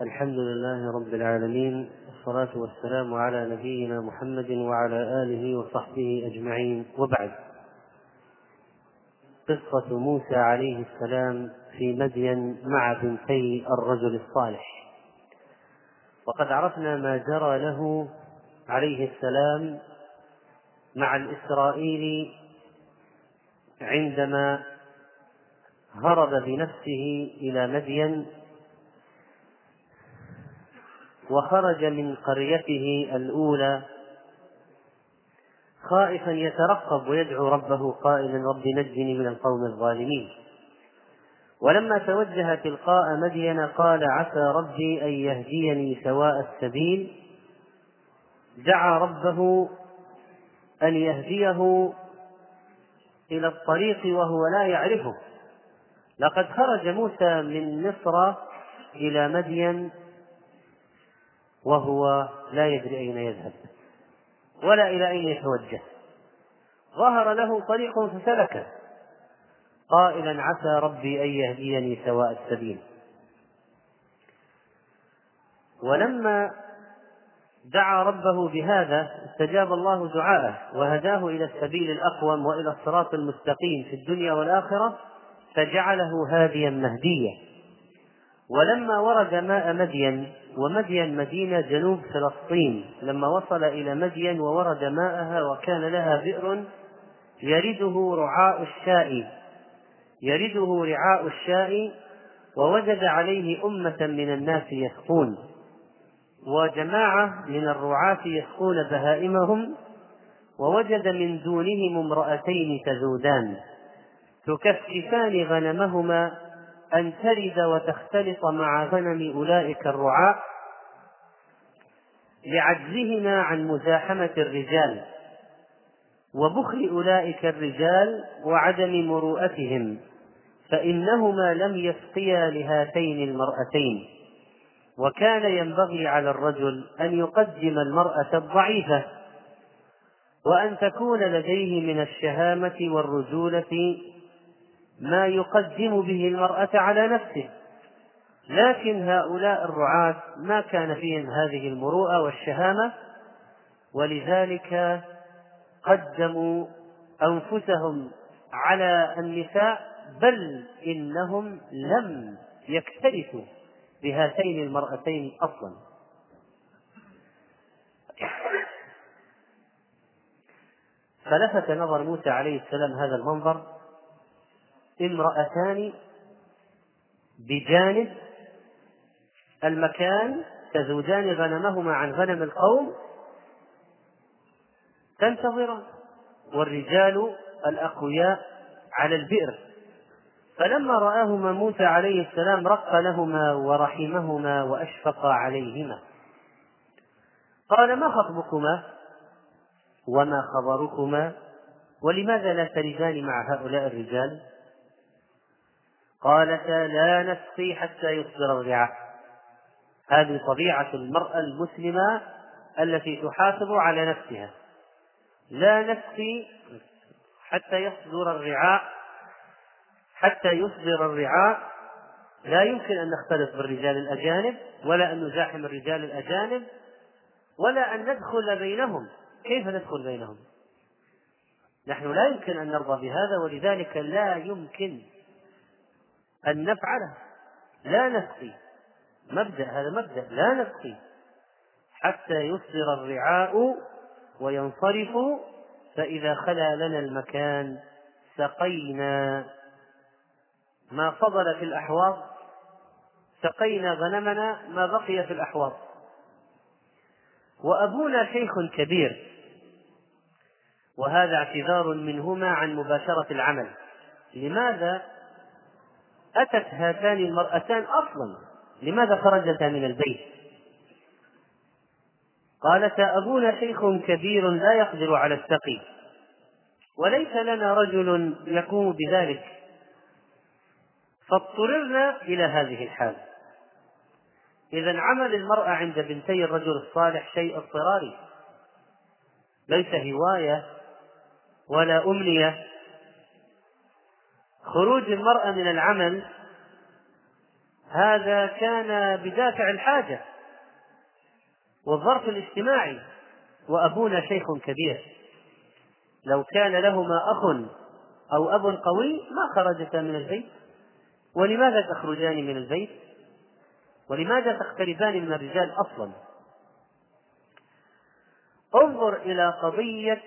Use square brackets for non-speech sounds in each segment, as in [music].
الحمد لله رب العالمين والصلاة والسلام على نبينا محمد وعلى آله وصحبه أجمعين. وبعد قصة موسى عليه السلام في مدين مع بنتي الرجل الصالح. وقد عرفنا ما جرى له عليه السلام مع الإسرائيلي عندما هرب بنفسه إلى مدين وخرج من قريته الأولى خائفا يترقب ويدعو ربه قائلا رب نجني من القوم الظالمين. ولما توجه تلقاء مدين قال عسى ربي أن يهديني سواء السبيل. دعا ربه أن يهديه إلى الطريق وهو لا يعرفه. لقد خرج موسى من مصر إلى مدين وهو لا يدري أين يذهب ولا إلى أين يتوجه. ظهر له طريق فسلكه. قائلا عسى ربي أن يهديني سواء السبيل. ولما دعا ربه بهذا استجاب الله دعاءه وهداه إلى السبيل الأقوم وإلى الصراط المستقيم في الدنيا والآخرة فجعله هاديا مهديا. ولما ورد ماء مدين ومدين مدينة جنوب فلسطين لما وصل إلى مدين وورد ماءها وكان لها بئر يرده رعاء الشاء. يرده رعاء الشاء ووجد عليه أمة من الناس يسقون. وجماعة من الرعاة يسقون بهائمهم ووجد من دونهم امرأتين تذودان. تكففان غنمهما أن ترد وتختلط مع غنم أولئك الرعاة لعجزهما عن مزاحمة الرجال وبخل أولئك الرجال وعدم مروءتهم فإنهما لم يسقيا لهاتين المرأتين وكان ينبغي على الرجل أن يقدم المرأة الضعيفة وأن تكون لديه من الشهامة والرجولة ما يقدم به المرأة على نفسه. لكن هؤلاء الرعاة ما كان فيهم هذه المروءة والشهامة ولذلك قدموا أنفسهم على النساء بل إنهم لم يكترثوا بهاتين المرأتين أصلا. فلفت نظر موسى عليه السلام هذا المنظر امرأتان بجانب المكان تذودان غنمهما عن غنم القوم تنتظران والرجال الأقوياء على البئر. فلما رآهما موسى عليه السلام رق لهما ورحمهما وأشفق عليهما. قال ما خطبكما؟ وما خبركما؟ ولماذا لا تردان مع هؤلاء الرجال؟ قالتا لا نسقي حتى يصدر الرعاء. هذه طبيعة المرأة المسلمة التي تحافظ على نفسها. لا نسقي حتى يصدر الرعاء. حتى يصدر الرعاء. لا يمكن أن نختلط بالرجال الأجانب ولا أن نزاحم الرجال الأجانب ولا أن ندخل بينهم. كيف ندخل بينهم؟ نحن لا يمكن أن نرضى بهذا ولذلك لا يمكن أن نفعله لا نسقي. مبدأ هذا مبدأ لا نسقي. حتى يصدر الرعاء وينصرفوا فإذا خلا لنا المكان سقينا. ما فضل في الأحواض سقينا غنمنا ما بقي في الأحواض. وأبونا شيخ كبير وهذا اعتذار منهما عن مباشرة العمل. لماذا؟ أتت هاتان المرأتان أصلا. لماذا خرجتا من البيت؟ قالتا أبونا شيخ كبير لا يقدر على السقي. وليس لنا رجل يقوم بذلك. فاضطررنا إلى هذه الحال. إذا عمل المرأة عند بنتي الرجل الصالح شيء اضطراري. ليس هواية ولا أمنية. خروج المرأة من العمل هذا كان بدافع الحاجة والظرف الاجتماعي. وأبونا شيخ كبير لو كان لهما أخ أو أب قوي ما خرجتا من البيت. ولماذا تخرجان من البيت؟ ولماذا تقتربان من الرجال أصلا؟ انظر إلى قضية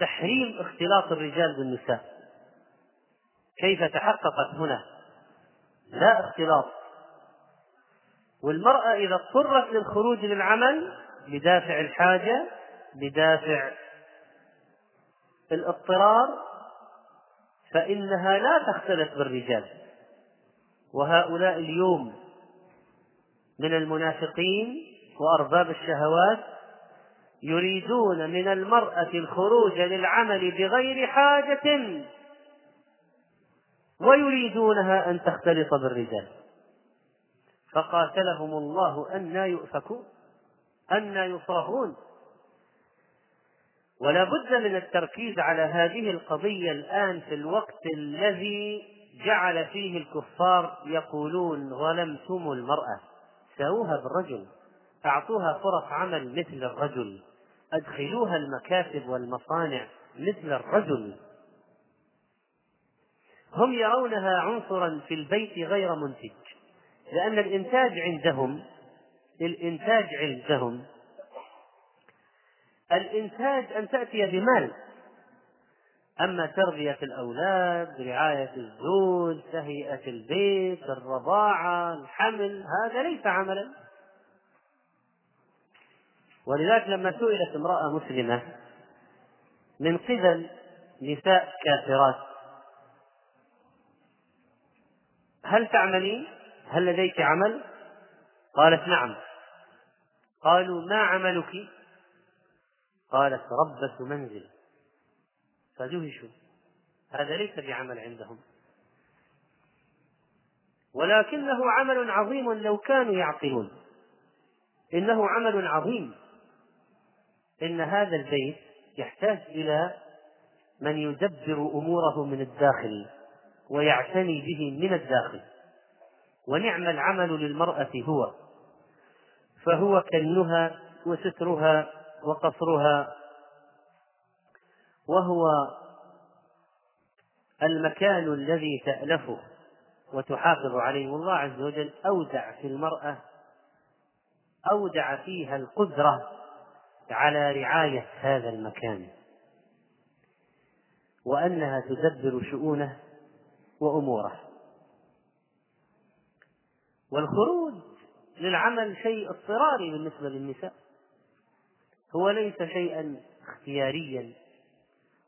تحريم اختلاط الرجال بالنساء. كيف تحققت هنا؟ لا اختلاط. والمرأة إذا اضطرت للخروج للعمل بدافع الحاجة بدافع الاضطرار فإنها لا تختلط بالرجال. وهؤلاء اليوم من المنافقين وأرباب الشهوات يريدون من المرأة الخروج للعمل بغير حاجة ويريدونها أن تختلط بالرجال. فقاتلهم الله أن يؤفكون أن يصرفون ولا بد من التركيز على هذه القضية الآن في الوقت الذي جعل فيه الكفار يقولون ظلمتم المرأة. ساووها بالرجل أعطوها فرص عمل مثل الرجل. أدخلوها المكاتب والمصانع مثل الرجل. هم يرونها عنصرا في البيت غير منتج لأن الإنتاج عندهم الإنتاج عندهم الإنتاج أن تأتي بمال. أما تربية الأولاد رعاية الزوج تهيئة البيت الرضاعة الحمل هذا ليس عملا. ولذلك لما سئلت امرأة مسلمة من قبل نساء كافرات هل تعملين؟ هل لديك عمل؟ قالت نعم قالوا ما عملك؟ قالت ربة منزل فدهشوا هذا ليس بعمل عندهم ولكنه عمل عظيم لو كانوا يعقلون إنه عمل عظيم إن هذا البيت يحتاج إلى من يدبر أموره من الداخل ويعتني به من الداخل. ونعم العمل للمرأة هو فهو كنها وسترها وقصرها وهو المكان الذي تألفه وتحافظ عليه. والله عز وجل أودع في المرأة أودع فيها القدرة على رعاية هذا المكان وأنها تدبر شؤونه وأموره. والخروج للعمل شيء اضطراري بالنسبة للنساء هو ليس شيئا اختياريا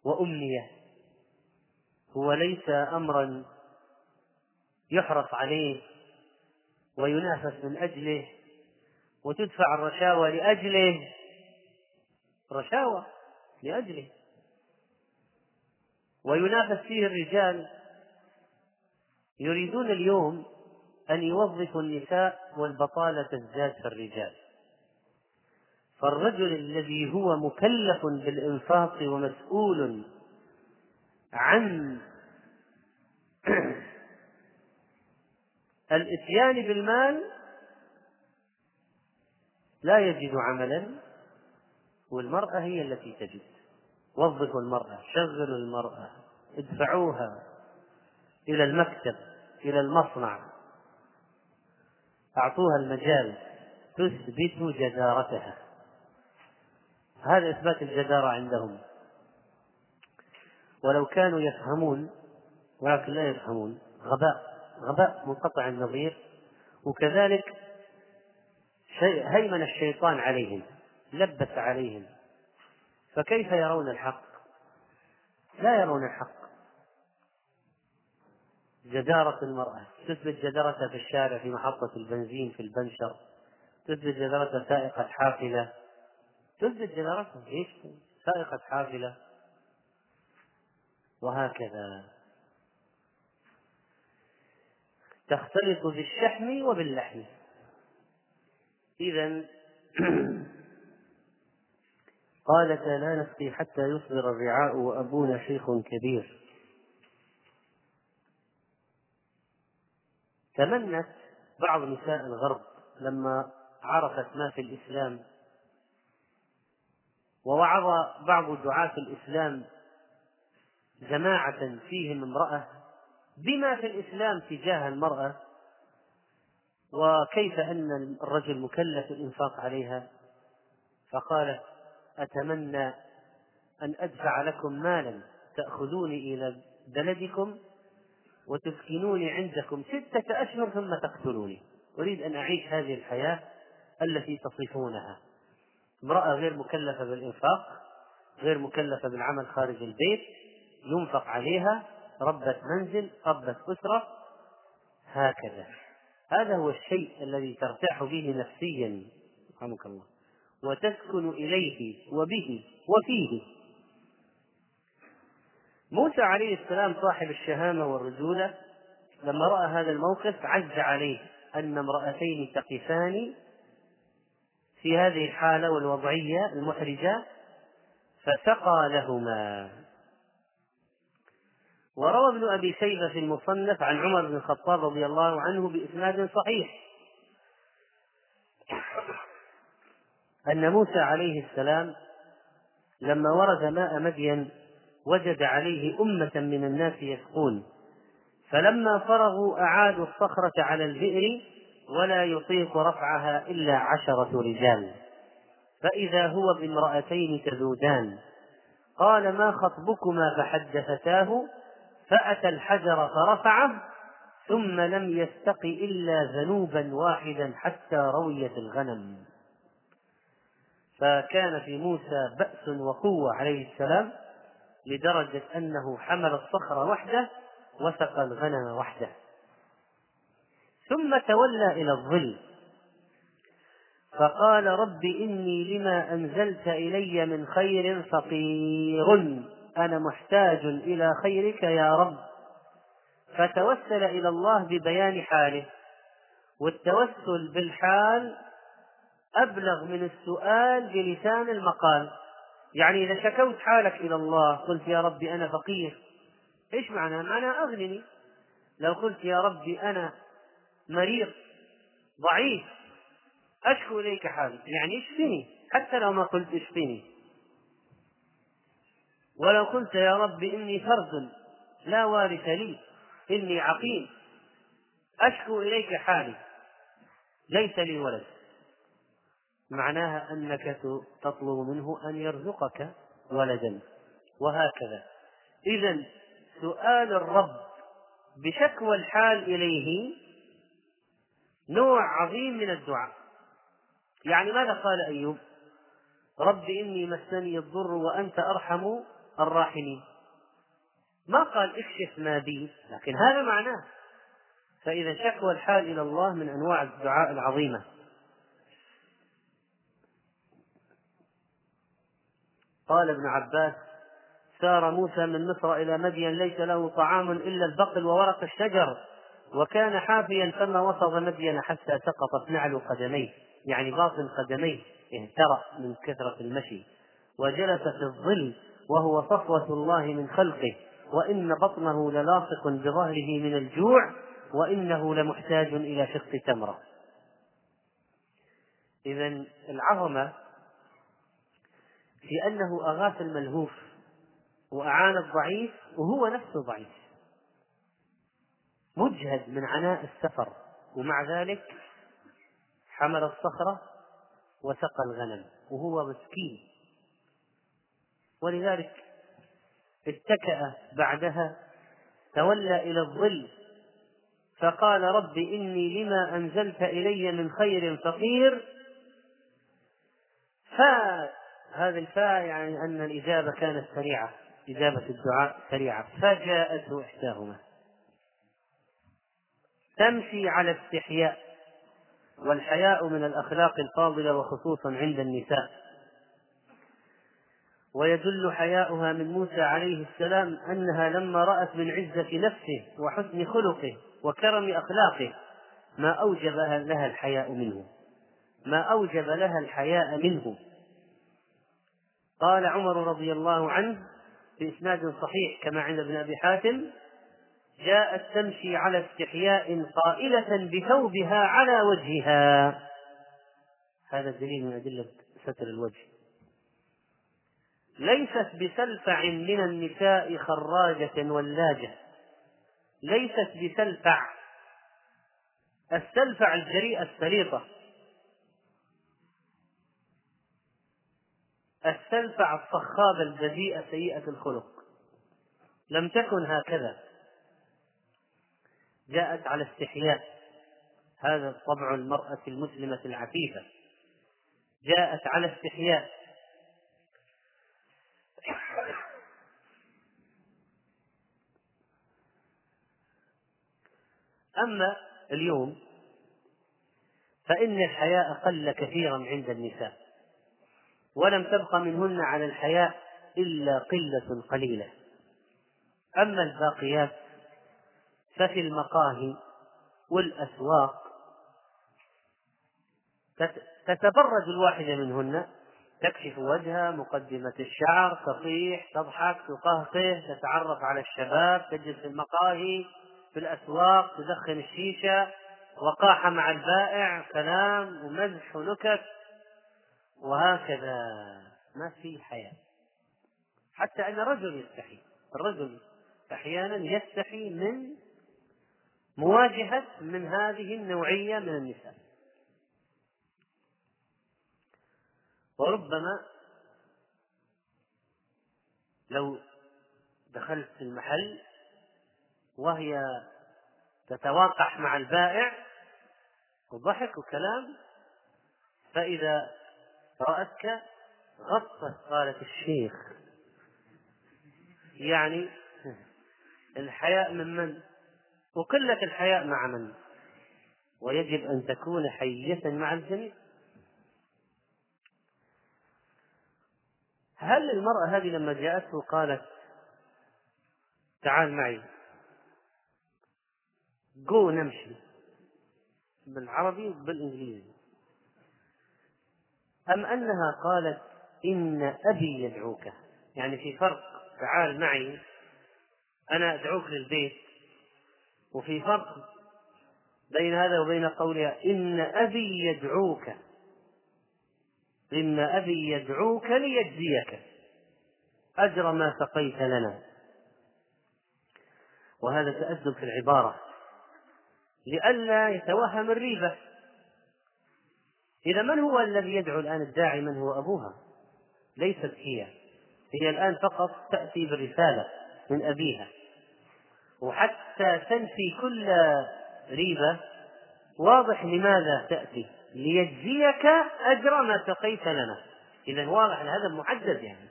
وأمنية هو ليس أمرا يحرص عليه وينافس من أجله وتدفع الرشاوى لأجله. رشاوى لأجله. وينافس فيه الرجال. يريدون اليوم أن يوظفوا النساء والبطالة تزداد في الرجال. فالرجل الذي هو مكلف بالإنفاق ومسؤول عن [clears throat] الإتيان بالمال لا يجد عملا. والمرأة هي التي تجد. وظفوا المرأة شغلوا المرأة ادفعوها إلى المكتب إلى المصنع. أعطوها المجال تثبت جدارتها. هذا إثبات الجدارة عندهم. ولو كانوا يفهمون ولكن لا يفهمون غباء غباء منقطع النظير. وكذلك هيمن الشيطان عليهم. لبس عليهم. فكيف يرون الحق؟ لا يرون الحق. جدارة المرأة تثبت جدارتها في الشارع في محطة البنزين في البنشر تثبت جدارتها سائقة حافلة. تثبت جدارتها إيش؟ سائقة حافلة. وهكذا. تختلط بالشحم وباللحم. إذا [clears throat] قالت لا نسقي حتى يصدر الرعاء وأبونا شيخ كبير. تمنت بعض نساء الغرب لما عرفت ما في الإسلام ووعظ بعض دعاة الإسلام جماعة فيهم امرأة بما في الإسلام تجاه المرأة وكيف أن الرجل مكلف الإنفاق عليها؟ فقالت أتمنى أن أدفع لكم مالا تأخذوني إلى بلدكم وتسكنوني عندكم ستة أشهر ثم تقتلوني. أريد أن أعيش هذه الحياة التي تصفونها. امرأة غير مكلفة بالإنفاق غير مكلفة بالعمل خارج البيت ينفق عليها ربة منزل ربة أسرة هكذا. هذا هو الشيء الذي ترتاح به نفسيا. رحمك الله وتسكن إليه وبه وفيه. موسى عليه السلام صاحب الشهامة والرجولة لما رأى هذا الموقف عز عليه أن امرأتين تقفان في هذه الحالة والوضعية المحرجة فسقى لهما. وروى ابن أبي شيبة في المصنف عن عمر بن الخطاب رضي الله عنه بإسناد صحيح. أن موسى عليه السلام لما ورد ماء مدين وجد عليه أمة من الناس يسقون. فلما فرغوا أعادوا الصخرة على البئر ولا يطيق رفعها إلا عشرة رجال. فإذا هو بامرأتين تذودان. قال ما خطبكما فحدثتاه؟ فأتى الحجر فرفعه ثم لم يستق إلا ذنوبا واحدا حتى رويت الغنم. فكان في موسى بأس وقوة عليه السلام لدرجة أنه حمل الصخر وحده وسقى الغنم وحده. ثم تولى إلى الظل. فقال رب إني لما أنزلت إلي من خير فقير. أنا محتاج إلى خيرك يا رب. فتوسل إلى الله ببيان حاله. والتوسل بالحال أبلغ من السؤال بلسان المقال. يعني إذا شكوت حالك إلى الله قلت يا ربي أنا فقير. إيش معنى؟ معنى أغنني. لو قلت يا ربي أنا مريض ضعيف أشكو إليك حالي. يعني اشفني حتى لو ما قلت اشفني ولو قلت يا رب إني فرد لا وارث لي إني عقيم أشكو إليك حالي. ليس لي ولد. معناها أنك تطلب منه أن يرزقك ولدا. وهكذا. إذا سؤال الرب بشكوى الحال إليه نوع عظيم من الدعاء. يعني ماذا قال أيوب؟ رب إني مسني الضر وأنت أرحم الراحمين. ما قال اكشف ما بي لكن هذا معناه. فإذا شكوى الحال إلى الله من أنواع الدعاء العظيمة. قال ابن عباس سار موسى من مصر إلى مدين ليس له طعام إلا البقل وورق الشجر وكان حافيا فما وصل مدين حتى سقطت نعل قدميه يعني باطن قدميه اهترأ من كثرة المشي وجلس في الظل وهو صفوة الله من خلقه وإن بطنه للاصق بظهره من الجوع وإنه لمحتاج إلى شق تمرة. إذا العظمة في أنه أغاث الملهوف وأعان الضعيف وهو نفسه ضعيف. مجهد من عناء السفر ومع ذلك حمل الصخرة وسقى الغنم وهو مسكين. ولذلك اتكأ بعدها تولى إلى الظل فقال رب إني لما أنزلت إلي من خير فقير فاء هذه الفاء يعني أن الإجابة كانت سريعة إجابة الدعاء سريعة. فجاءته إحداهما. تمشي على استحياء. والحياء من الأخلاق الفاضلة وخصوصا عند النساء. ويدل حياؤها من موسى عليه السلام أنها لما رأت من عزة نفسه وحسن خلقه وكرم أخلاقه ما أوجب لها الحياء منه. ما أوجب لها الحياء منه. قال عمر رضي الله عنه بإسناد صحيح كما عند ابن أبي حاتم جاءت تمشي على استحياء قائلة بثوبها على وجهها. هذا دليل من أدلة ستر الوجه. ليست بسلفع من النساء خراجة ولاجة. ليست بسلفع. السلفع الجريئة السليطة. السلفع الصخابة البذيئة سيئة الخلق. لم تكن هكذا. جاءت على استحياء. هذا طبع المرأة المسلمة العفيفة. جاءت على استحياء. أما اليوم فإن الحياء قل كثيرا عند النساء. ولم تبق منهن على الحياء إلا قلة قليلة. أما الباقيات ففي المقاهي والأسواق تتبرج الواحدة منهن. تكشف وجهها مقدمة الشعر تصيح تضحك تقهقه تتعرف على الشباب تجلس في المقاهي في الأسواق تدخن الشيشة وقاحة مع البائع كلام ومزح ونكت. وهكذا ما في حياة. حتى أن الرجل يستحي. الرجل أحيانا يستحي من مواجهة من هذه النوعية من النساء. وربما لو دخلت في المحل وهي تتواقح مع البائع وضحك وكلام فإذا رأتك غطت قالت الشيخ. يعني الحياء من من؟ وقلة الحياء مع من؟ ويجب أن تكون حية مع الجميع. هل المرأة هذه لما جاءته قالت تعال معي جو نمشي بالعربي وبالإنجليزي؟ أم أنها قالت إن أبي يدعوك؟ يعني في فرق تعال معي أنا أدعوك للبيت. وفي فرق بين هذا وبين قولها إن أبي يدعوك. إن أبي يدعوك ليجزيك. أجر ما سقيت لنا. وهذا تأدب في العبارة. لئلا يتوهم الريبة. إذا من هو الذي يدعو الآن الداعي؟ من هو؟ أبوها. ليست هي. هي الآن فقط تأتي بالرسالة من أبيها. وحتى تنفي كل ريبة. واضح لماذا تأتي؟ ليجزيك أجر ما سقيت لنا. إذا واضح هذا محدد يعني.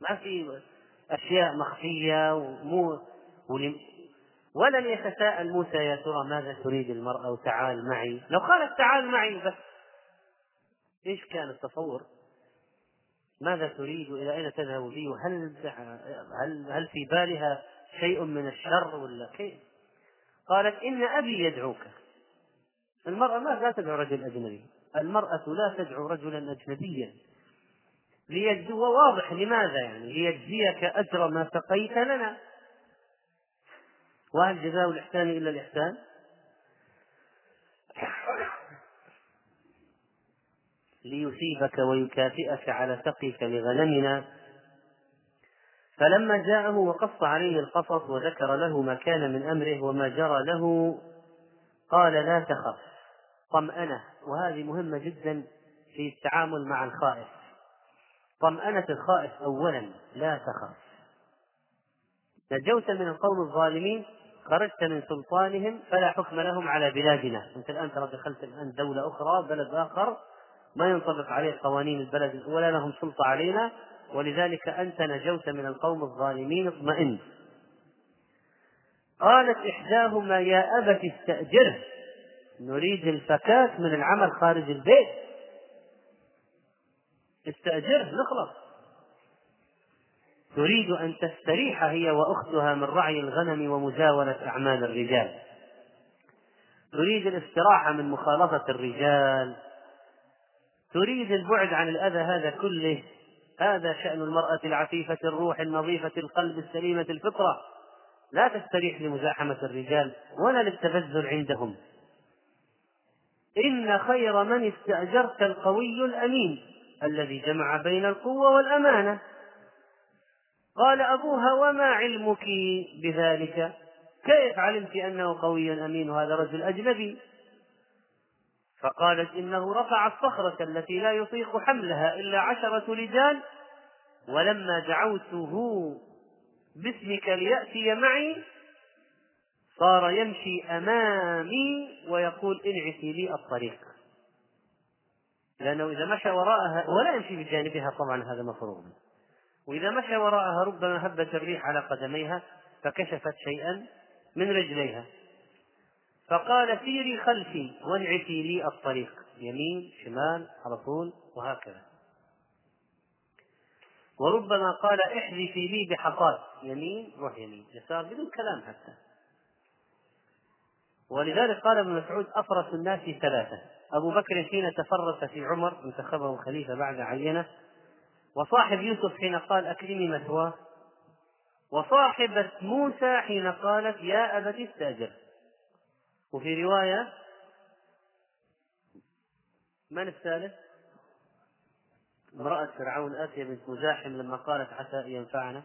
ما في أشياء مخفية ومو ولم يتساءل موسى يا ترى ماذا تريد المرأة؟ وتعال معي. لو قالت تعال معي بس إيش كان التصور؟ ماذا تريد؟ والى أين تذهب بي وهل هل هل في بالها شيء من الشر ولا كيف؟ قالت إن أبي يدعوك. المرأة ما لا تدعو رجل أجنبي. المرأة لا تدعو رجلا أجنبيا. ليجزي واضح لماذا يعني؟ ليجزيك أجر ما سقيت لنا. وهل جزاء الإحسان إلا الإحسان؟ ليثيبك ويكافئك على سقيك لغنمنا فلما جاءه وقص عليه القصص وذكر له ما كان من أمره وما جرى له قال لا تخف طمأنة. وهذه مهمة جدا في التعامل مع الخائف. طمأنة الخائف أولا لا تخف. نجوت من القوم الظالمين خرجت من سلطانهم فلا حكم لهم على بلادنا. أنت الآن ترى دخلت الآن دولة أخرى بلد آخر. ما ينطبق عليه قوانين البلد ولا لهم سلطة علينا ولذلك أنت نجوت من القوم الظالمين اطمئن. قالت إحداهما يا أبت استأجره نريد الفكاك من العمل خارج البيت. استأجره نخلص. تريد أن تستريح هي وأختها من رعي الغنم ومزاولة أعمال الرجال. تريد الاستراحة من مخالطة الرجال تريد البعد عن الأذى هذا كله هذا شأن المرأة العفيفة الروح النظيفة القلب السليمة الفطرة. لا تستريح لمزاحمة الرجال ولا للتبذل عندهم. إن خير من استأجرت القوي الأمين الذي جمع بين القوة والأمانة. قال أبوها وما علمك بذلك؟ كيف علمت أنه قوي أمين وهذا رجل أجنبي؟ فقالت إنه رفع الصخرة التي لا يطيق حملها إلا عشرة رجال ولما دعوته باسمك ليأتي معي صار يمشي أمامي ويقول انعسي لي الطريق. لأنه إذا مشى وراءها ولا يمشي بجانبها طبعا هذا مفروغ وإذا مشى وراءها ربما هبت الريح على قدميها فكشفت شيئا من رجليها. فقال سيري خلفي وانعسي لي الطريق. يمين شمال على طول وهكذا. وربما قال احذفي لي بحصاد. يمين روح يمين. يسار بدون كلام حتى. ولذلك قال ابن مسعود أفرس الناس ثلاثة. أبو بكر حين تفرس في عمر انتخبه خليفة بعد عينة. وصاحب يوسف حين قال أكرمي مثواه. وصاحبة موسى حين قالت يا أبت استأجر. وفي رواية من الثالث؟ امرأة فرعون آسيا بنت مزاحم لما قالت عسى أن ينفعنا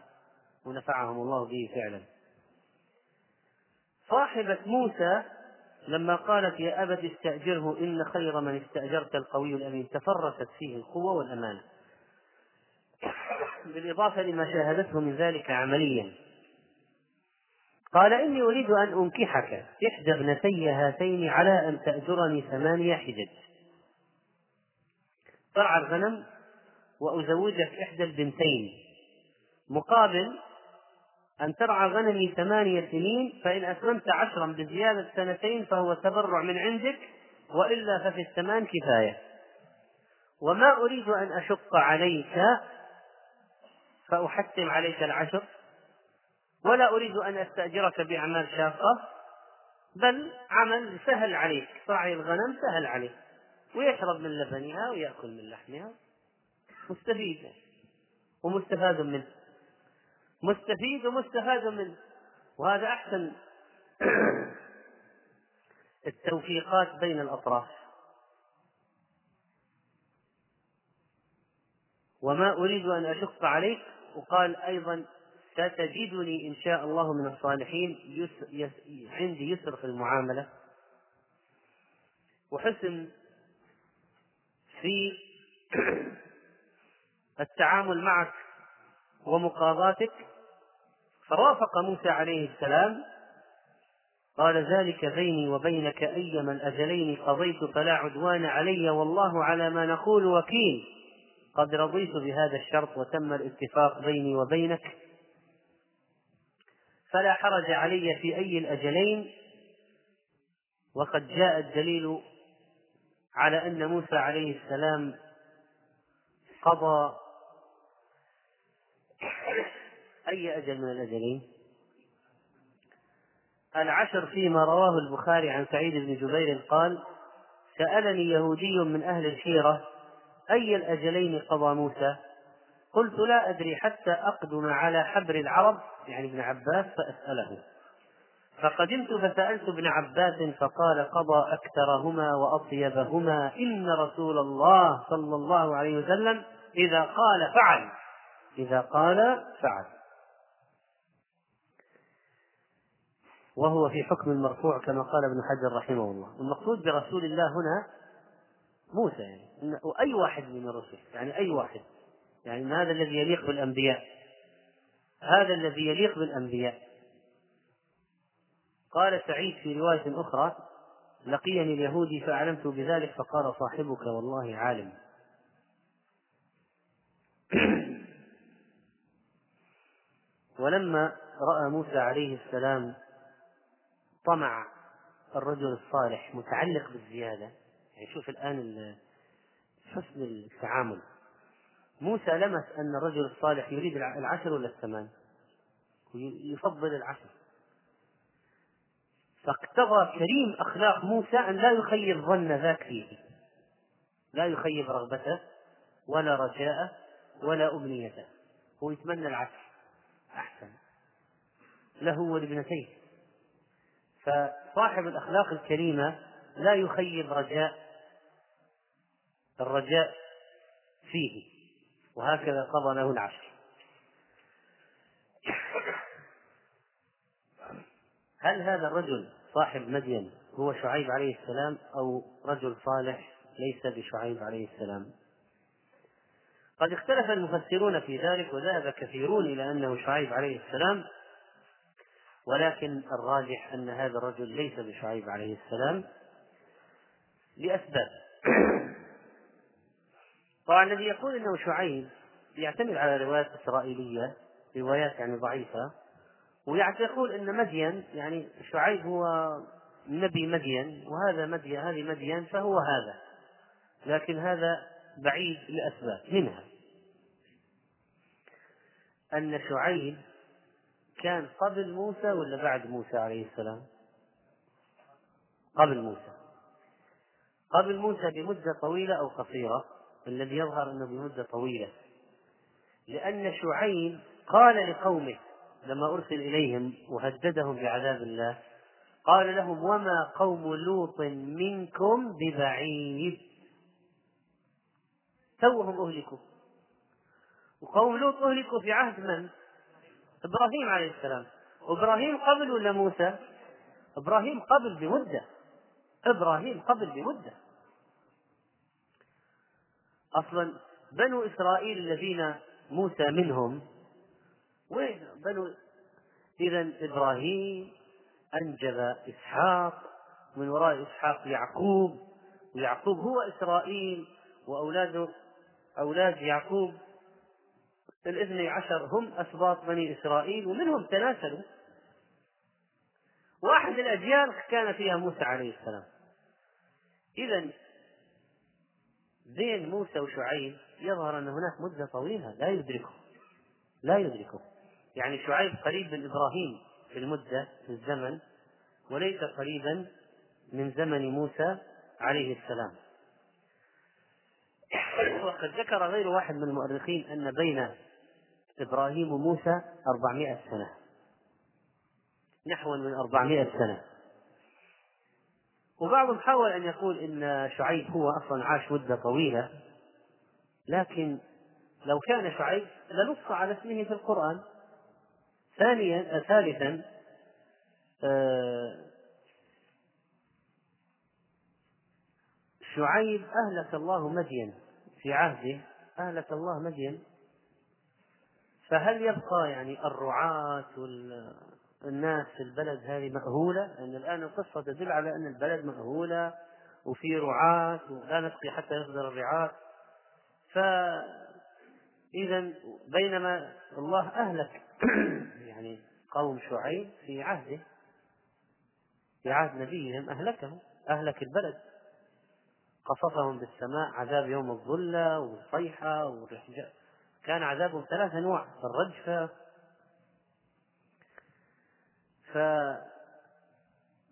ونفعهم الله به فعلا. صاحبة موسى لما قالت يا أبت استأجره إن خير من استأجرت القوي الأمين تفرست فيه القوة والأمانة. بالإضافة لما شاهدته من ذلك عمليا. قال إني أريد أن أنكحك. إحدى ابنتي هاتين على أن تأجرني ثمانية حجج. ترعى الغنم وأزوجك إحدى البنتين. مقابل أن ترعى غنمي ثمانية سنين فإن أسلمت عشرا بزيادة سنتين فهو تبرع من عندك وإلا ففي الثمان كفاية. وما أريد أن أشق عليك فأحتم عليك العشر. ولا أريد أن أستأجرك بأعمال شاقة بل عمل سهل عليك صاعي الغنم سهل عليك ويشرب من لبنها ويأكل من لحمها. مستفيد ومستفاد منه. مستفيد ومستفاد منه. وهذا أحسن [clears throat] التوفيقات بين الأطراف. وما أريد أن أشق عليك وقال أيضا ستجدني إن شاء الله من الصالحين يس يس عندي يسر في المعاملة وحسن في [clears throat] التعامل معك ومقاضاتك. فرافق موسى عليه السلام. قال ذلك بيني وبينك أيما الأجلين قضيت فلا عدوان علي والله على ما نقول وكيل. قد رضيت بهذا الشرط وتم الاتفاق بيني وبينك. فلا حرج علي في أي الأجلين وقد جاء الدليل على أن موسى عليه السلام قضى أي أجل من الأجلين. العشر فيما رواه البخاري عن سعيد بن جبير قال سألني يهودي من أهل الحيرة أي الأجلين قضى موسى؟ قلت لا أدري حتى أقدم على حبر العرب يعني ابن عباس فأسأله. فقدمت فسألت ابن عباس فقال قضى أكثرهما وأطيبهما. إن رسول الله صلى الله عليه وسلم إذا قال فعل. إذا قال فعل. وهو في حكم المرفوع كما قال ابن حجر رحمه الله. المقصود برسول الله هنا موسى يعني. أي واحد من الرسل يعني أي واحد. يعني هذا الذي يليق بالأنبياء. هذا الذي يليق بالأنبياء. قال سعيد في رواية أخرى لقيني اليهودي فأعلمت بذلك فقال صاحبك والله عالم. [clears throat] ولما رأى موسى عليه السلام طمع الرجل الصالح متعلق بالزيادة يعني شوف الآن حسن التعامل. موسى لمس أن الرجل الصالح يريد العشر ولا الثمان؟ يفضل العشر. فاقتضى كريم أخلاق موسى أن لا يخيب ظن ذاك فيه. لا يخيب رغبته ولا رجاءه ولا أمنيته. هو يتمنى العشر. أحسن. له ولابنتيه. فصاحب الأخلاق الكريمة لا يخيب رجاء الرجاء فيه. وهكذا قضى له العشر هل هذا الرجل صاحب مدين هو شعيب عليه السلام أو رجل صالح ليس بشعيب عليه السلام؟ قد اختلف المفسرون في ذلك وذهب كثيرون إلى أنه شعيب عليه السلام ولكن الراجح أن هذا الرجل ليس بشعيب عليه السلام لأسباب. طبعا الذي يقول إنه شعيب يعتمد على روايات إسرائيلية روايات يعني ضعيفة ويقول إن مدين يعني شعيب هو نبي مدين وهذا مدين هذه مدين فهو هذا لكن هذا بعيد لأسباب منها أن شعيب كان قبل موسى ولا بعد موسى عليه السلام؟ قبل موسى. قبل موسى بمدة طويلة أو قصيرة. الذي يظهر أنه بمدة طويلة. لأن شعيب قال لقومه لما أرسل إليهم وهددهم بعذاب الله قال لهم وما قوم لوط منكم ببعيد. توهم أهلكوا. وقوم لوط أهلكوا في عهد من؟ إبراهيم عليه السلام. وإبراهيم قبل ولا موسى؟ إبراهيم قبل بمدة. إبراهيم قبل بمدة. أصلا بنو إسرائيل الذين موسى منهم. وين بنو؟ إذا إبراهيم أنجب إسحاق من وراء إسحاق يعقوب. ويعقوب هو إسرائيل وأولاده أولاد يعقوب. الاثني عشر هم أسباط بني إسرائيل ومنهم تناسلوا. واحد الأجيال كان فيها موسى عليه السلام. إذا بين موسى وشعيب يظهر أن هناك مدة طويلة لا يدركه. لا يدركه. يعني شعيب قريب من إبراهيم في المدة في الزمن وليس قريبا من زمن موسى عليه السلام. [clears throat] وقد ذكر غير واحد من المؤرخين أن بين إبراهيم وموسى أربعمائة سنة. نحو من أربعمائة سنة. وبعضهم حاول أن يقول إن شعيب هو أصلا عاش مدة طويلة لكن لو كان شعيب لنص على اسمه في القرآن. ثانيا ثالثا آه، شعيب أهلك الله مدين في عهده أهلك الله مدين فهل يبقى يعني الرعاة الناس في البلد هذه مأهولة لأن الآن القصة تدل على أن البلد مأهولة وفي رعاة ولا نسقي حتى يصدر الرعاة. فإذا بينما الله أهلك [clears throat] يعني قوم شعيب في عهده في عهد نبيهم أهلكهم أهلك البلد. قصفهم بالسماء عذاب يوم الظلة والصيحة والرحجة. كان عذابهم ثلاث أنواع الرجفة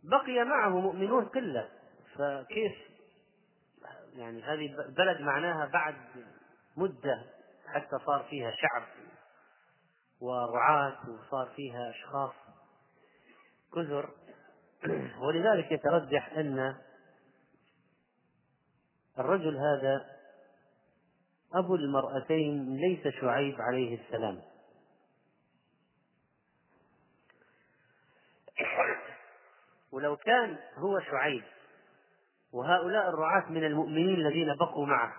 فبقي معه مؤمنون قلة فكيف يعني هذه بلد معناها بعد مدة حتى صار فيها شعب ورعاة وصار فيها أشخاص كثر. [clears throat] ولذلك يترجح أن الرجل هذا أبو المرأتين ليس شعيب عليه السلام. ولو كان هو شعيب وهؤلاء الرعاة من المؤمنين الذين بقوا معه.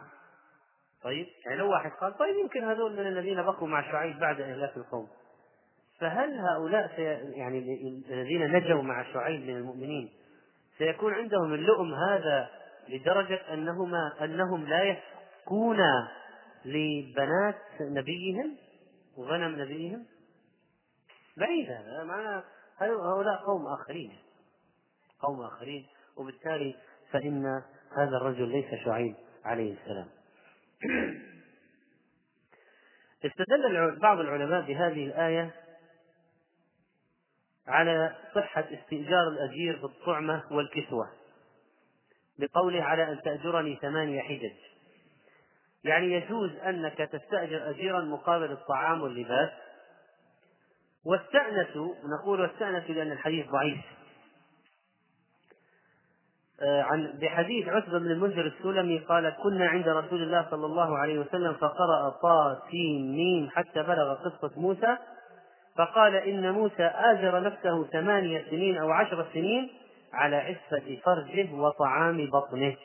طيب يعني لو واحد قال طيب يمكن هذول من الذين بقوا مع شعيب بعد إهلاك القوم. فهل هؤلاء سي يعني الذين نجوا مع شعيب من المؤمنين سيكون عندهم اللؤم هذا لدرجة أنهما أنهم لا يسكون لبنات نبيهم وغنم نبيهم؟ بعيد هذا معناه هؤلاء قوم آخرين. قوم آخرين وبالتالي فإن هذا الرجل ليس شعيب عليه السلام. [clears throat] استدل بعض العلماء بهذه الآية على صحة استئجار الأجير بالطعمة والكسوة بقوله على أن تأجرني ثمانية حجج. يعني يجوز أنك تستأجر أجيرا مقابل الطعام واللباس واستأنسوا نقول واستأنسوا لأن الحديث ضعيف. عن بحديث عتبة بن المنذر السلمي قال كنا عند رسول الله صلى الله عليه وسلم فقرأ طا سين ميم حتى بلغ قصة موسى فقال إن موسى آجر نفسه ثمانية سنين أو عشر سنين على عفة فرجه وطعام بطنه.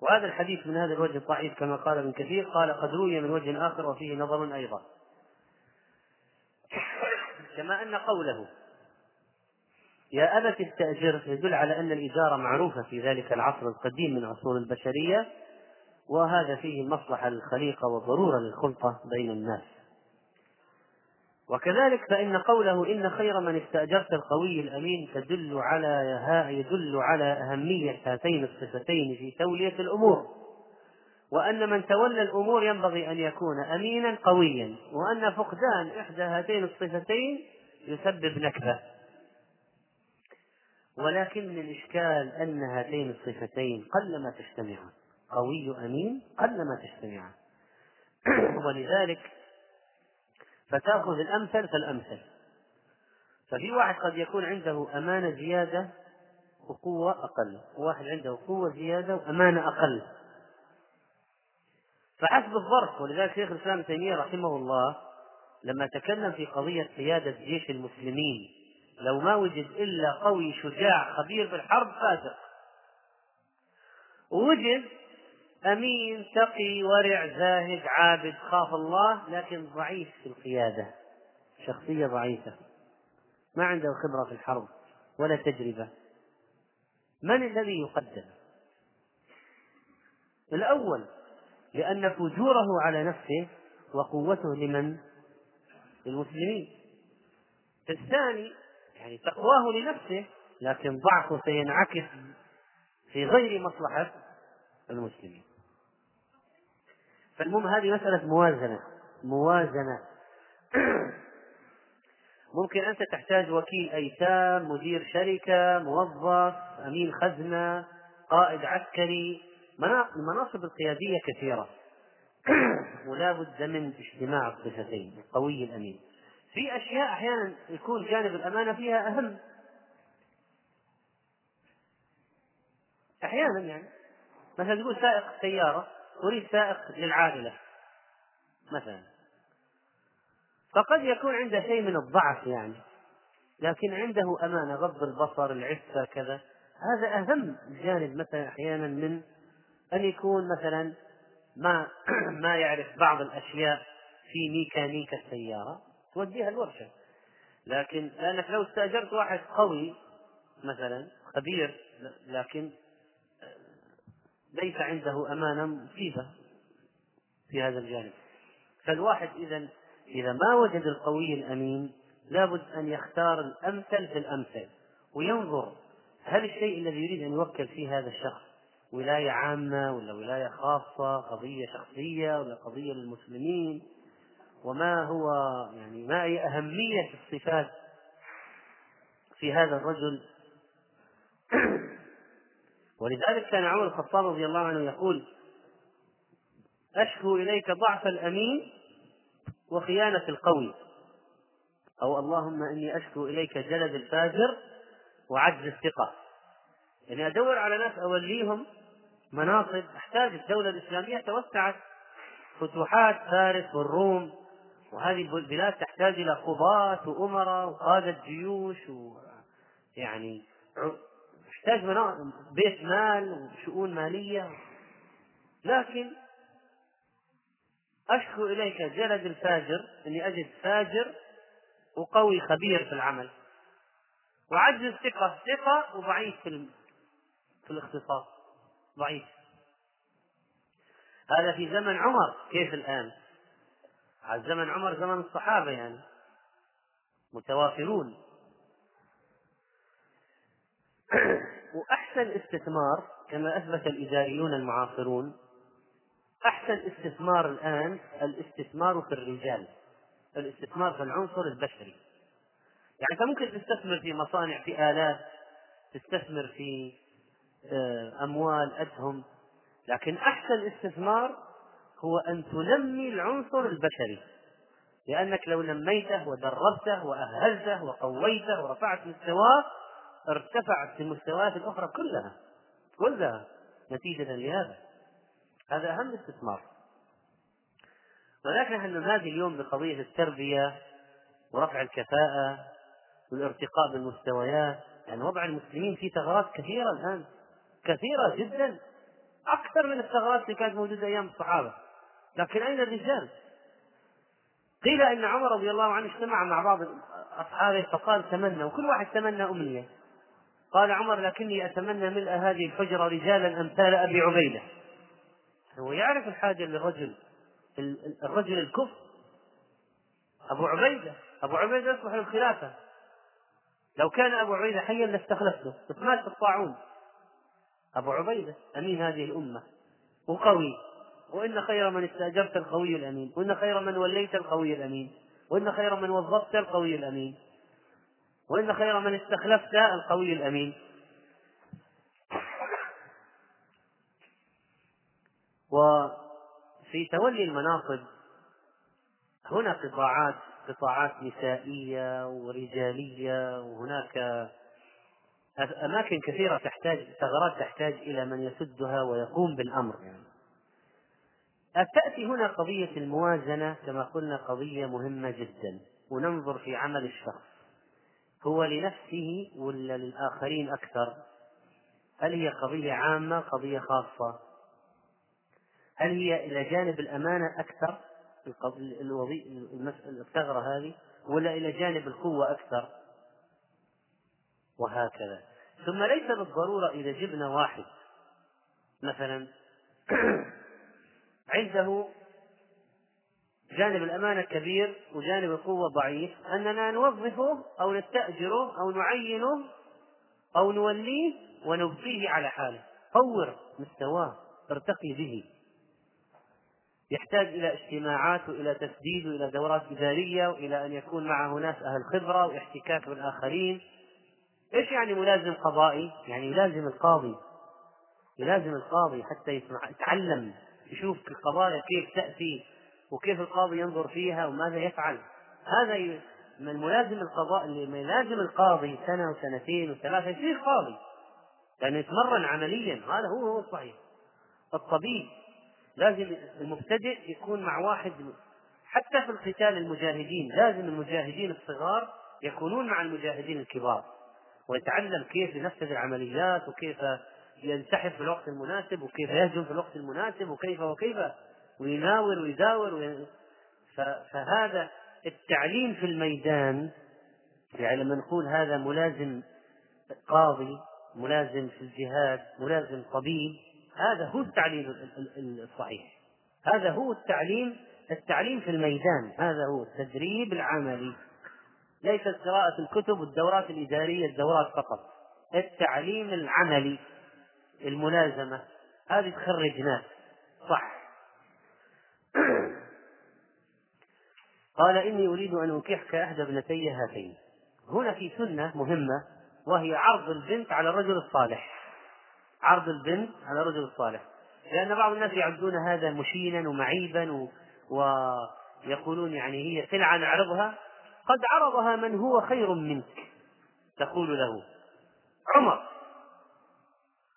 وهذا الحديث من هذا الوجه ضعيف كما قال ابن كثير قال قد روي من وجه آخر وفيه نظر أيضا. كما أن قوله يا أبت استأجر يدل على أن الإجارة معروفة في ذلك العصر القديم من عصور البشرية وهذا فيه مصلحة للخليقة وضرورة للخلطة بين الناس. وكذلك فإن قوله إن خير من استأجرت القوي الأمين تدل على يدل على أهمية هاتين الصفتين في تولية الأمور. وأن من تولى الأمور ينبغي أن يكون أمينا قويا وأن فقدان إحدى هاتين الصفتين يسبب نكبة. ولكن الإشكال أن هاتين الصفتين قلما تجتمعان. قوي أمين قلما تجتمعان. [clears throat] ولذلك فتأخذ الأمثل فالأمثل. ففي واحد قد يكون عنده أمانة زيادة وقوة أقل. وواحد عنده قوة زيادة وأمانة أقل. فحسب الظرف ولذلك شيخ الإسلام تيمية رحمه الله لما تكلم في قضية قيادة جيش المسلمين لو ما وجد إلا قوي شجاع خبير بالحرب فاسق ووجد أمين تقي ورع زاهد عابد خاف الله لكن ضعيف في القيادة. شخصية ضعيفة. ما عنده خبرة في الحرب ولا تجربة. من الذي يقدم؟ الأول لأن فجوره على نفسه وقوته لمن؟ للمسلمين. الثاني يعني تقواه لنفسه لكن ضعفه سينعكس في غير مصلحة المسلمين. فالمهم هذه مسألة موازنة موازنة. [clears throat] ممكن أنت تحتاج وكيل أيتام مدير شركة موظف أمين خزنة قائد عسكري. المناصب القيادية كثيرة. [clears throat] ولا بد من اجتماع الصفتين القوي الأمين. في أشياء أحيانا يكون جانب الأمانة فيها أهم. أحيانا يعني. مثلا تقول سائق سيارة أريد سائق للعائلة مثلا. فقد يكون عنده شيء من الضعف يعني. لكن عنده أمانة غض البصر العفة كذا. هذا أهم جانب مثلا أحيانا من أن يكون مثلا ما [clears throat] ما يعرف بعض الأشياء في ميكانيكا السيارة. توديها الورشة. لكن لأنك لو استأجرت واحد قوي مثلا خبير لكن ليس عنده أمانة مفيدة في هذا الجانب. فالواحد إذا إذا ما وجد القوي الأمين لابد أن يختار الأمثل في الأمثل وينظر هل الشيء الذي يريد أن يوكل فيه هذا الشخص ولاية عامة ولا ولاية خاصة قضية شخصية ولا قضية للمسلمين وما هو يعني ما هي أهمية الصفات في هذا الرجل؟ [clears throat] ولذلك كان عمر الخطاب رضي الله عنه يقول أشكو إليك ضعف الأمين وخيانة القوي. أو اللهم إني أشكو إليك جلد الفاجر وعجز الثقة. يعني أدور على ناس أوليهم مناصب أحتاج الدولة الإسلامية توسعت فتوحات فارس والروم وهذه البلاد تحتاج إلى قضاة وأمراء وقادة جيوش و يعني تحتاج بيت مال وشؤون مالية. لكن أشكو إليك جلد الفاجر أني أجد فاجر وقوي خبير في العمل. وعجز الثقة ثقة وضعيف في في الاختصاص ضعيف. هذا في زمن عمر كيف الآن؟ على زمن عمر زمن الصحابة يعني. متوافرون. [clears throat] وأحسن استثمار كما أثبت الإداريون المعاصرون أحسن استثمار الآن الاستثمار في الرجال الاستثمار في العنصر البشري. يعني أنت ممكن تستثمر في مصانع في آلات تستثمر في آه، أموال أسهم لكن أحسن استثمار هو أن تنمي العنصر البشري. لأنك لو نميته ودربته وأهلته وقويته ورفعت مستواه ارتفعت المستويات الأخرى كلها. كلها نتيجة لهذا. هذا أهم استثمار. ولكن نحن ننادي اليوم بقضية التربية ورفع الكفاءة والارتقاء بالمستويات؟ يعني وضع المسلمين في ثغرات كثيرة الآن. كثيرة جدا. أكثر من الثغرات اللي كانت موجودة أيام الصحابة. لكن أين الرجال؟ قيل إن عمر رضي الله عنه اجتمع مع بعض أصحابه فقال تمنى وكل واحد تمنى أمنية. قال عمر لكني أتمنى ملء هذه الحجرة رجالا أمثال أبي عبيدة. هو يعرف الحاجة للرجل الرجل الكفر. أبو عبيدة. أبو عبيدة يصلح للخلافة. لو كان أبو عبيدة حيا لاستخلفته. بس مات في الطاعون. أبو عبيدة أمين هذه الأمة. وقوي. وإن خير من استأجرت القوي الأمين وإن خير من وليت القوي الأمين وإن خير من وظفت القوي الأمين وإن خير من استخلفت القوي الأمين وفي تولي المناصب هنا قطاعات قطاعات نسائية ورجالية وهناك أماكن كثيرة تحتاج ثغرات تحتاج إلى من يسدها ويقوم بالأمر يعني. تأتي هنا قضية الموازنة كما قلنا قضية مهمة جدا وننظر في عمل الشخص. هو لنفسه ولا للآخرين أكثر؟ هل هي قضية عامة قضية خاصة؟ هل هي إلى جانب الأمانة أكثر؟ الثغرة هذه؟ ولا إلى جانب القوة أكثر؟ وهكذا. ثم ليس بالضرورة إذا جبنا واحد مثلا [clears throat] عنده جانب الأمانة كبير وجانب القوة ضعيف. أننا نوظفه أو نستأجره أو نعينه أو نوليه ونبقيه على حاله. طور مستواه ارتقي به. يحتاج إلى اجتماعات وإلى تسديد وإلى دورات إدارية وإلى أن يكون معه ناس أهل خبرة واحتكاك بالآخرين. إيش يعني ملازم قضائي؟ يعني يلازم القاضي. يلازم القاضي حتى يسمع يتعلم. يشوف القضايا كيف تأتي وكيف القاضي ينظر فيها وماذا يفعل. هذا من ملازم القضاء اللي يلازم القاضي سنة وسنتين وثلاثة يصير قاضي. لأنه يتمرن عمليا. هذا هو هو الصحيح. الطبيب لازم المبتدئ يكون مع واحد حتى في القتال المجاهدين لازم المجاهدين الصغار يكونون مع المجاهدين الكبار ويتعلم كيف ينفذ العمليات وكيف ينسحب في الوقت المناسب وكيف يهجم في الوقت المناسب وكيف وكيف ويناور ويداور وي... فهذا التعليم في الميدان يعني لما نقول هذا ملازم قاضي ملازم في الجهاد ملازم طبيب هذا هو التعليم الصحيح. هذا هو التعليم التعليم في الميدان هذا هو التدريب العملي. ليست قراءة الكتب والدورات الإدارية الدورات فقط. التعليم العملي. الملازمة. هذه تخرج ناس صح. [clears throat] قال إني أريد أن أنكحك إحدى ابنتي هاتين. هنا في سنة مهمة وهي عرض البنت على الرجل الصالح. عرض البنت على الرجل الصالح. لأن بعض الناس يعدون هذا مشينا ومعيبا و... ويقولون يعني هي سلعة نعرضها. قد عرضها من هو خير منك. تقول له عمر.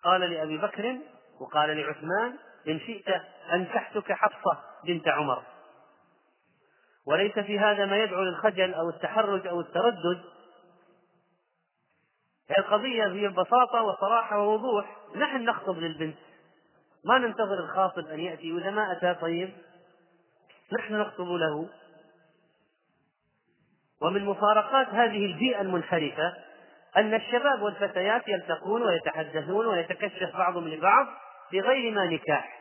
قال لأبي بكر وقال لعثمان إن شئت أنكحتك حفصة بنت عمر. وليس في هذا ما يدعو للخجل أو التحرج أو التردد. القضية هي ببساطة وصراحة ووضوح. نحن نخطب للبنت. ما ننتظر الخاطب أن يأتي. وإذا ما أتى طيب نحن نخطب له. ومن مفارقات هذه البيئة المنحرفة أن الشباب والفتيات يلتقون ويتحدثون ويتكشف بعضهم لبعض في غير ما نكاح.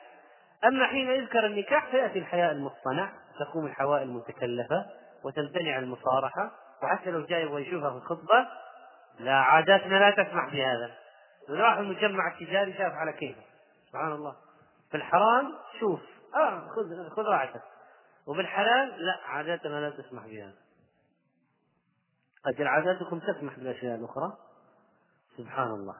أما حين يذكر النكاح فيأتي الحياء المصطنع تقوم الحوائل المتكلفة وتمتنع المصارحة وحتى لو جاي يبغى يشوفها في الخطبة. لا عاداتنا لا تسمح بهذا. راح المجمع التجاري شاف على كيفه. سبحان الله. في الحرام شوف. آه خذ خذ راحتك. وبالحلال لا عاداتنا لا تسمح بهذا. أجل عاداتكم تسمح بالأشياء الأخرى؟ سبحان الله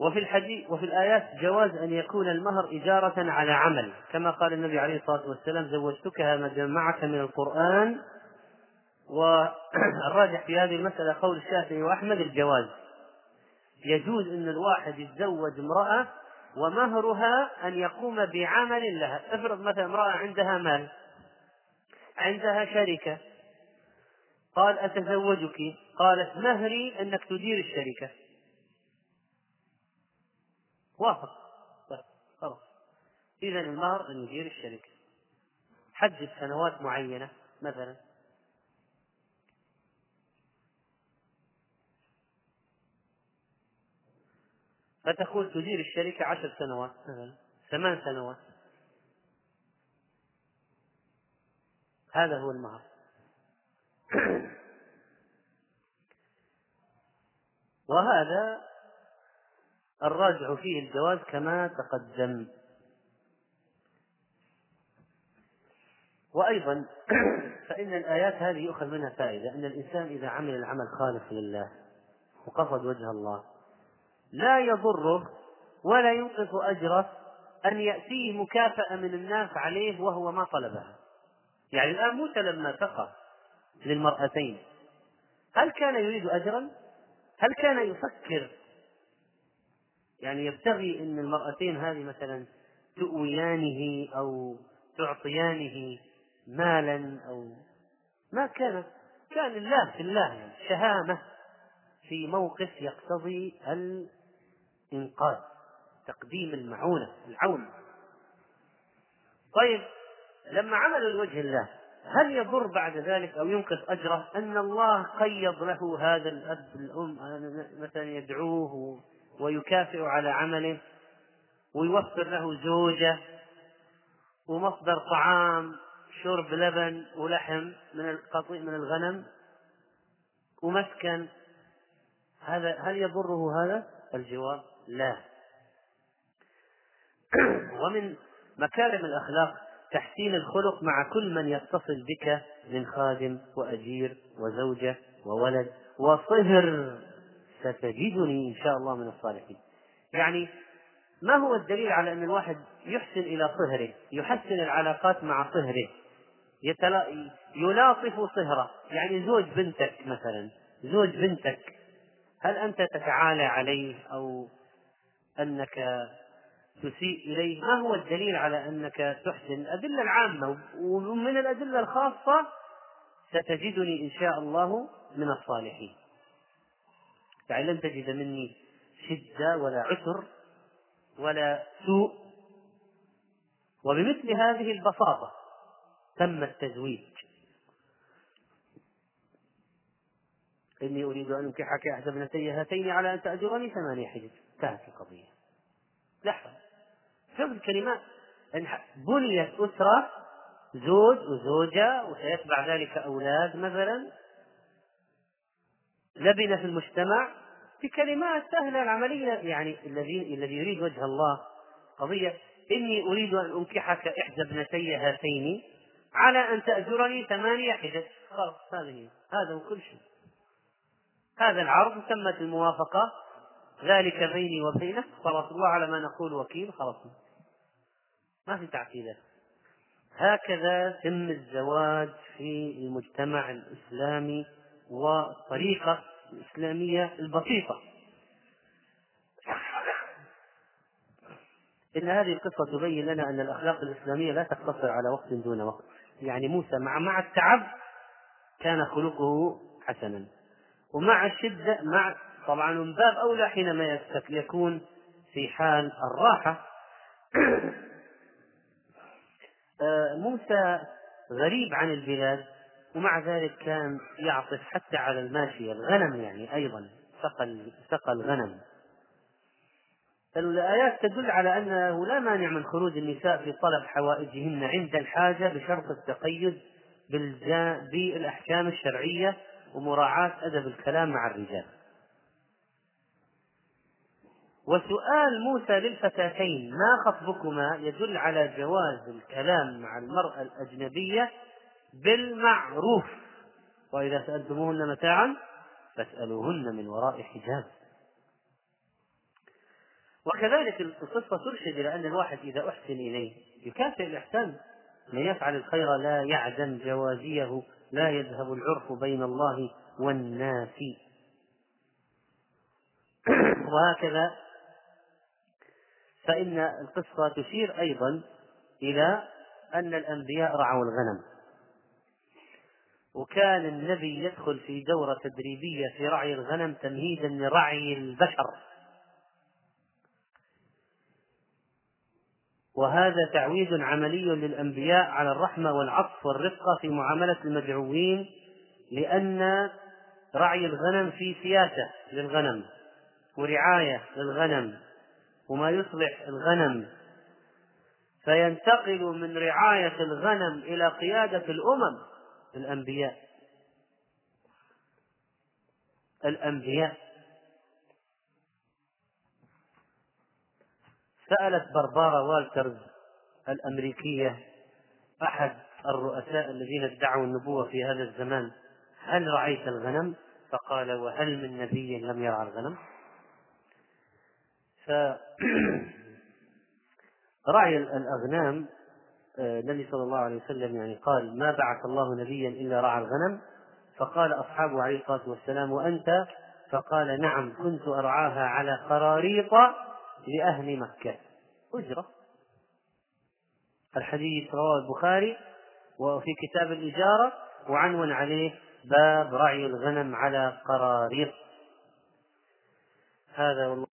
وفي الحديث وفي الآيات جواز أن يكون المهر إجارة على عمل. كما قال النبي عليه الصلاة والسلام زوجتكها ما معك من القرآن. والراجح في هذه المسألة قول الشافعي وأحمد الجواز. يجوز أن الواحد يتزوج امرأة ومهرها أن يقوم بعمل لها. افرض مثلا امرأة عندها مال عندها شركة قال أتزوجك؟ قالت مهري أنك تدير الشركة. وافق. طيب خلاص. إذا المهر أن يدير الشركة. حدد سنوات معينة مثلا. فتقول تدير الشركة عشر سنوات مثلا. ثمان سنوات. هذا هو المهر. [coughs] وهذا الراجع فيه الجواز كما تقدم. وأيضا [coughs] فإن الآيات هذه يؤخذ منها فائدة أن الإنسان إذا عمل العمل خالص لله وقصد وجه الله لا يضره ولا ينقص أجره أن يأتيه مكافأة من الناس عليه وهو ما طلبها. يعني الآن موسى لما سقى للمرأتين. هل كان يريد أجرا؟ هل كان يفكر؟ يعني يبتغي أن المرأتين هذه مثلا تؤويانه أو تعطيانه مالا أو ما كان. كان الله في الله يعني شهامة في موقف يقتضي الإنقاذ تقديم المعونة العون. طيب لما عملوا لوجه الله هل يضر بعد ذلك أو ينقص أجره؟ أن الله قيض له هذا الأب الأم مثلا يدعوه ويكافئ على عمله ويوفر له زوجة ومصدر طعام شرب لبن ولحم من القطيع من الغنم ومسكن. هذا هل يضره هذا؟ الجواب لا. [clears throat] ومن مكارم الأخلاق تحسين الخلق مع كل من يتصل بك من خادم وأجير وزوجة وولد وصهر ستجدني إن شاء الله من الصالحين. يعني ما هو الدليل على أن الواحد يحسن إلى صهره يحسن العلاقات مع صهره؟ يتلا... يلاطف صهره. يعني زوج بنتك مثلا زوج بنتك هل أنت تتعالى عليه أو أنك تسيء إليه. ما هو الدليل على أنك تحسن؟ الأدلة العامة ومن الأدلة الخاصة ستجدني إن شاء الله من الصالحين. يعني لن تجد مني شدة ولا عسر ولا سوء. وبمثل هذه البساطة تم التزويج. إني أريد أن أنكحك إحدى ابنتي هاتين على أن تأجرني ثمانية حجج. انتهت القضية. لحظة. شوف الكلمات. بنيت أسرة زوج وزوجة وسيتبع ذلك أولاد مثلا. لبنة في المجتمع بكلمات سهلة العملية. يعني الذي الذي يريد وجه الله. قضية إني أريد أن أنكحك إحدى ابنتي هاتين على أن تأجرني ثمانية حجج. خلاص هذه هذا هو كل شيء. هذا العرض تمت الموافقة. ذلك بيني وبينك خلاص الله على ما نقول وكيل خلاص. ما في تعقيدات هكذا تم الزواج في المجتمع الإسلامي والطريقة الإسلامية البسيطة. إن هذه القصة تبين لنا أن الأخلاق الإسلامية لا تقتصر على وقت دون وقت. يعني موسى مع مع التعب كان خلقه حسنا. ومع الشدة مع طبعا من باب أولى حينما يكون في حال الراحة. [clears throat] موسى غريب عن البلاد ومع ذلك كان يعطف حتى على الماشية الغنم يعني أيضا سقى سقى الغنم. الآيات تدل على أنه لا مانع من خروج النساء في طلب حوائجهن عند الحاجة بشرط التقيد بالأحكام الشرعية ومراعاة أدب الكلام مع الرجال. وسؤال موسى للفتاتين ما خطبكما يدل على جواز الكلام مع المرأة الأجنبية بالمعروف؟ وإذا سألتموهن متاعا فاسألوهن من وراء حجاب. وكذلك القصة ترشد إلى أن الواحد إذا أحسن إليه يكافئ الإحسان. من يفعل الخير لا يعدم جوازيه لا يذهب العرف بين الله والناس. [coughs] وهكذا فإن القصة تشير أيضا إلى أن الأنبياء رعوا الغنم. وكان النبي يدخل في دورة تدريبية في رعي الغنم تمهيدا لرعي البشر. وهذا تعويد عملي للأنبياء على الرحمة والعطف والرفقة في معاملة المدعوين لأن رعي الغنم في سياسة للغنم ورعاية للغنم. وما يصلح الغنم فينتقل من رعاية الغنم إلى قيادة الأمم الأنبياء الأنبياء سألت بربارا والترز الأمريكية أحد الرؤساء الذين ادعوا النبوة في هذا الزمان هل رعيت الغنم؟ فقال وهل من نبي لم يرعى الغنم؟ فرعي [clears throat] الأغنام آه، النبي صلى الله عليه وسلم يعني قال ما بعث الله نبيا إلا رعى الغنم. فقال أصحابه عليه الصلاة والسلام وأنت؟ فقال نعم كنت أرعاها على قراريط لأهل مكة. أجرة. الحديث رواه البخاري وفي كتاب الإجارة وعنون عليه باب رعي الغنم على قراريط. هذا والله